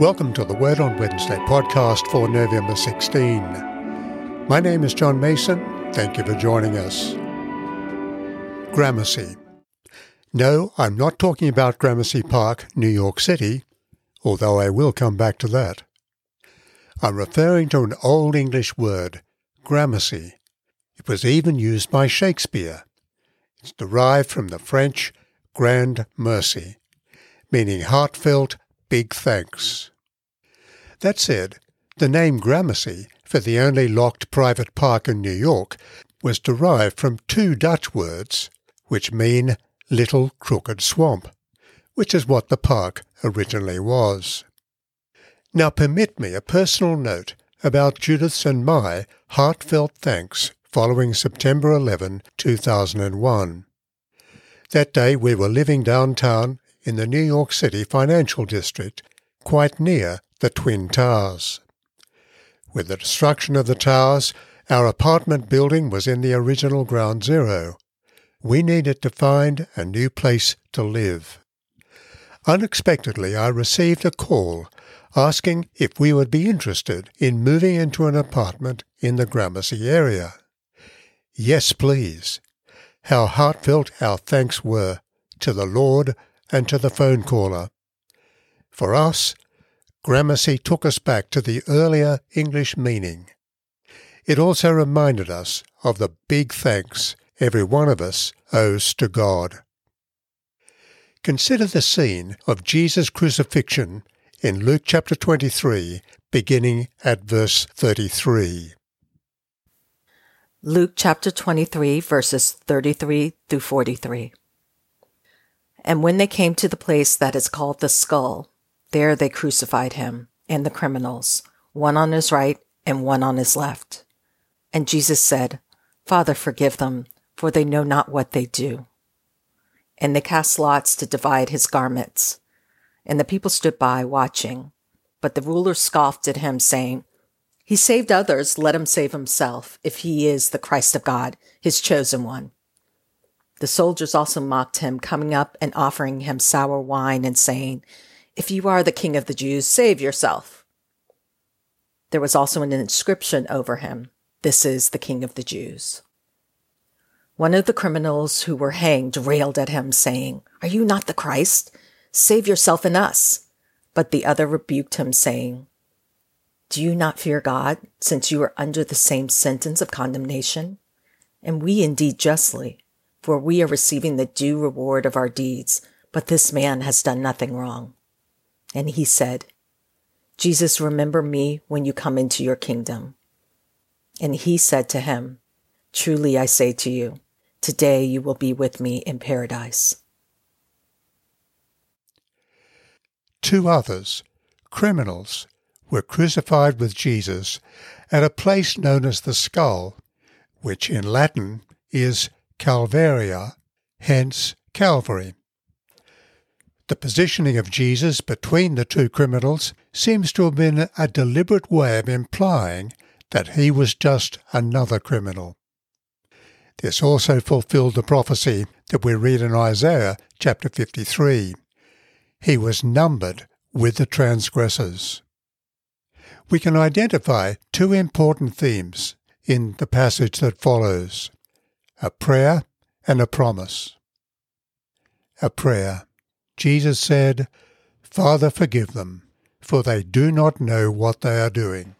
Welcome to the Word on Wednesday podcast for November 16. My name is John Mason. Thank you for joining us. Gramercy. No, I'm not talking about Gramercy Park, New York City, although I will come back to that. I'm referring to an Old English word, gramercy. It was even used by Shakespeare. It's derived from the French grand merci, meaning heartfelt big thanks. That said, the name Gramercy for the only locked private park in New York was derived from two Dutch words which mean little crooked swamp, which is what the park originally was. Now permit me a personal note about Judith's and my heartfelt thanks following September 11, 2001. That day we were living downtown in the New York City financial district, quite near the Twin Towers. With the destruction of the towers, our apartment building was in the original ground zero. We needed to find a new place to live. Unexpectedly, I received a call asking if we would be interested in moving into an apartment in the Gramercy area. Yes, please. How heartfelt our thanks were to the Lord and to the phone caller. For us, Gramercy took us back to the earlier English meaning. It also reminded us of the big thanks every one of us owes to God. Consider the scene of Jesus' crucifixion in Luke chapter 23, beginning at verse 33. Luke chapter 23, verses 33 through 43. And when they came to the place that is called the skull, there they crucified him and the criminals, one on his right and one on his left. And Jesus said, Father, forgive them, for they know not what they do. And they cast lots to divide his garments. And the people stood by watching. But the ruler scoffed at him, saying, He saved others, let him save himself, if he is the Christ of God, his chosen one. The soldiers also mocked him, coming up and offering him sour wine and saying, If you are the king of the Jews, save yourself. There was also an inscription over him, This is the king of the Jews. One of the criminals who were hanged railed at him, saying, Are you not the Christ? Save yourself and us. But the other rebuked him, saying, Do you not fear God, since you are under the same sentence of condemnation? And we indeed justly for we are receiving the due reward of our deeds, but this man has done nothing wrong. And he said, Jesus, remember me when you come into your kingdom. And he said to him, Truly I say to you, today you will be with me in paradise. Two others, criminals, were crucified with Jesus at a place known as the skull, which in Latin is Calvaria, hence Calvary. The positioning of Jesus between the two criminals seems to have been a deliberate way of implying that he was just another criminal. This also fulfilled the prophecy that we read in Isaiah chapter 53. He was numbered with the transgressors. We can identify two important themes in the passage that follows a prayer and a promise. A prayer. Jesus said, Father, forgive them, for they do not know what they are doing.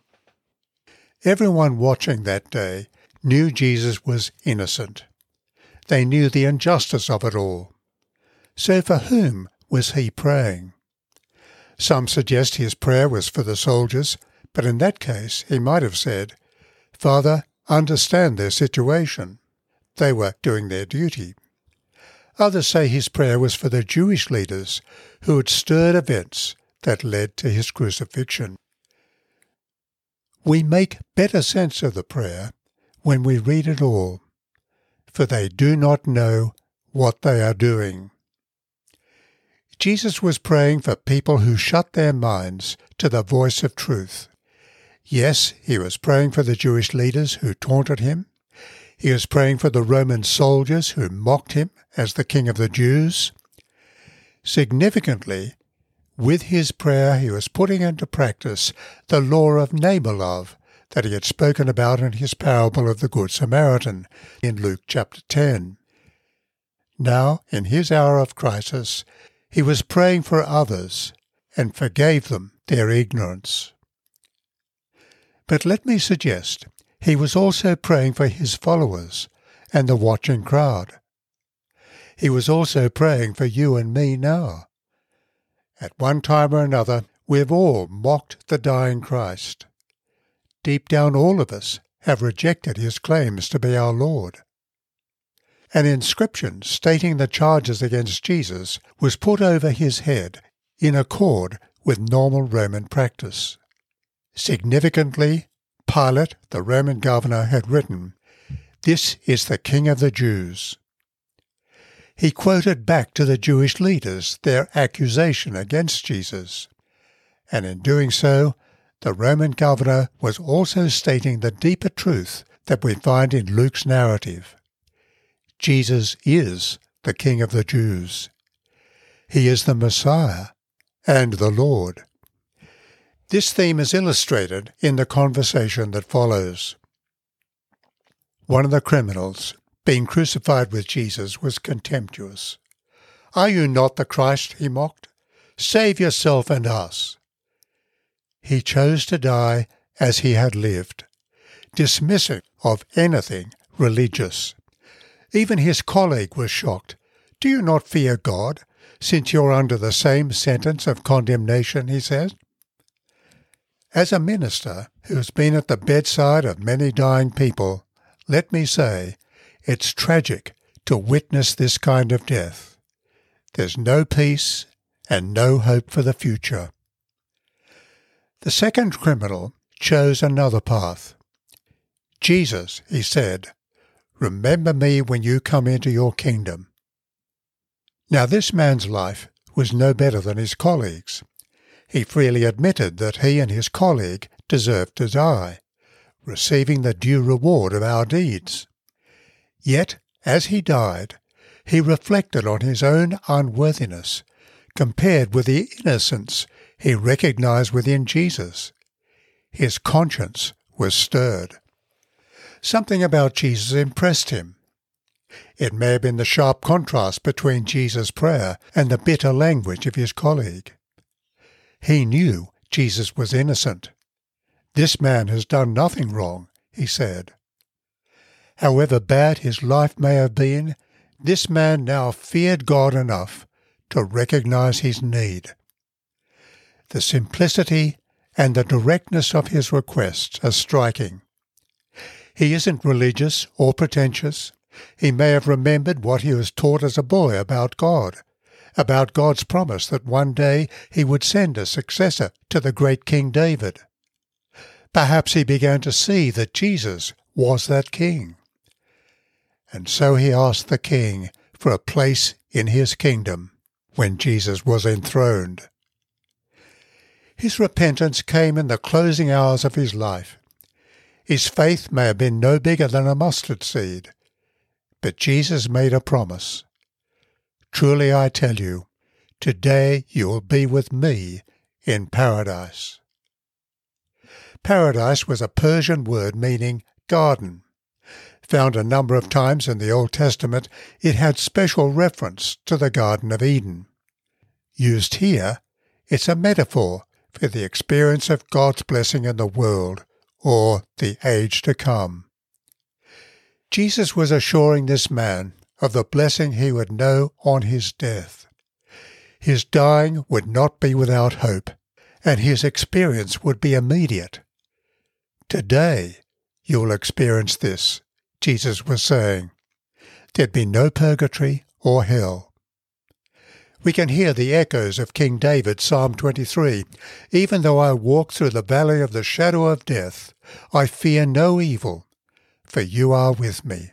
Everyone watching that day knew Jesus was innocent. They knew the injustice of it all. So for whom was he praying? Some suggest his prayer was for the soldiers, but in that case he might have said, Father, understand their situation. They were doing their duty. Others say his prayer was for the Jewish leaders who had stirred events that led to his crucifixion. We make better sense of the prayer when we read it all, for they do not know what they are doing. Jesus was praying for people who shut their minds to the voice of truth. Yes, he was praying for the Jewish leaders who taunted him, he was praying for the Roman soldiers who mocked him as the King of the Jews. Significantly, With his prayer, he was putting into practice the law of neighbour love that he had spoken about in his parable of the Good Samaritan in Luke chapter 10. Now, in his hour of crisis, he was praying for others and forgave them their ignorance. But let me suggest he was also praying for his followers and the watching crowd. He was also praying for you and me now. At one time or another, we have all mocked the dying Christ. Deep down, all of us have rejected his claims to be our Lord. An inscription stating the charges against Jesus was put over his head in accord with normal Roman practice. Significantly, Pilate, the Roman governor, had written, This is the King of the Jews. He quoted back to the Jewish leaders their accusation against Jesus, and in doing so, the Roman governor was also stating the deeper truth that we find in Luke's narrative. Jesus is the King of the Jews. He is the Messiah and the Lord. This theme is illustrated in the conversation that follows. One of the criminals, being crucified with Jesus, was contemptuous. Are you not the Christ? he mocked. Save yourself and us. He chose to die as he had lived, dismissing of anything religious. Even his colleague was shocked. Do you not fear God, since you're under the same sentence of condemnation? he said. As a minister who has been at the bedside of many dying people, let me say it's tragic to witness this kind of death. There's no peace and no hope for the future. The second criminal chose another path. Jesus, he said, remember me when you come into your kingdom. Now this man's life was no better than his colleagues. He freely admitted that he and his colleague deserved to die, receiving the due reward of our deeds. Yet, as he died, he reflected on his own unworthiness compared with the innocence he recognized within Jesus. His conscience was stirred. Something about Jesus impressed him. It may have been the sharp contrast between Jesus' prayer and the bitter language of his colleague. He knew Jesus was innocent. This man has done nothing wrong, he said. However bad his life may have been, this man now feared God enough to recognize his need. The simplicity and the directness of his requests are striking. He isn't religious or pretentious. He may have remembered what he was taught as a boy about God, about God's promise that one day he would send a successor to the great King David. Perhaps he began to see that Jesus was that king. And so he asked the king for a place in his kingdom when Jesus was enthroned. His repentance came in the closing hours of his life. His faith may have been no bigger than a mustard seed, but Jesus made a promise. Truly I tell you, today you will be with me in paradise. Paradise was a Persian word meaning garden. Found a number of times in the Old Testament, it had special reference to the Garden of Eden. Used here, it's a metaphor for the experience of God's blessing in the world or the age to come. Jesus was assuring this man of the blessing he would know on his death. His dying would not be without hope, and his experience would be immediate. Today you'll experience this, Jesus was saying. There'd be no purgatory or hell we can hear the echoes of King David's Psalm 23 Even though I walk through the valley of the shadow of death, I fear no evil, for you are with me.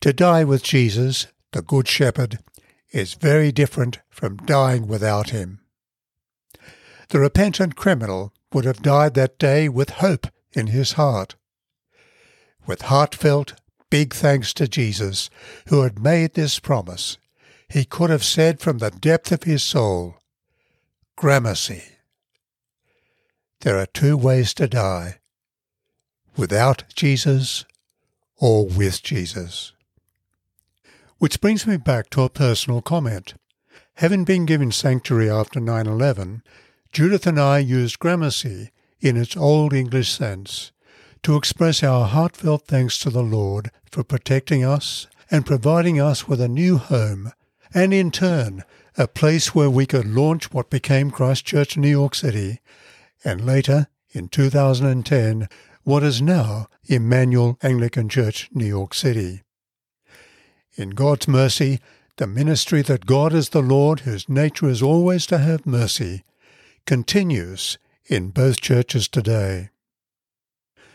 To die with Jesus, the Good Shepherd, is very different from dying without him. The repentant criminal would have died that day with hope in his heart. With heartfelt, big thanks to Jesus, who had made this promise he could have said from the depth of his soul, Gramercy. There are two ways to die without Jesus or with Jesus. Which brings me back to a personal comment. Having been given sanctuary after 9 11, Judith and I used Gramercy in its Old English sense to express our heartfelt thanks to the Lord for protecting us and providing us with a new home, and in turn, a place where we could launch what became Christ Church New York City, and later, in 2010, what is now Emmanuel Anglican Church, New York City. In God's mercy, the ministry that God is the Lord, whose nature is always to have mercy, continues in both churches today.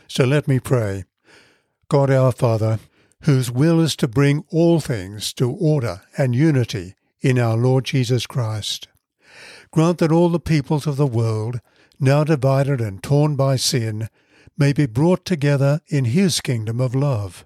So let me pray. God our Father, whose will is to bring all things to order and unity in our Lord Jesus Christ, grant that all the peoples of the world, now divided and torn by sin, may be brought together in his kingdom of love.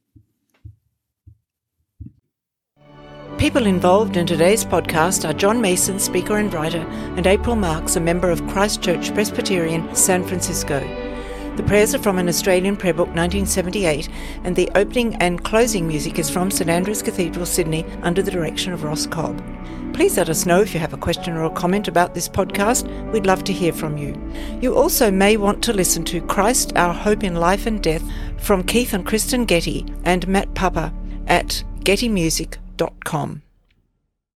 People involved in today's podcast are John Mason, speaker and writer, and April Marks, a member of Christ Church Presbyterian, San Francisco. The prayers are from an Australian prayer book 1978, and the opening and closing music is from St Andrew's Cathedral, Sydney, under the direction of Ross Cobb. Please let us know if you have a question or a comment about this podcast. We'd love to hear from you. You also may want to listen to Christ, Our Hope in Life and Death from Keith and Kristyn Getty and Matt Papa at gettymusic.com.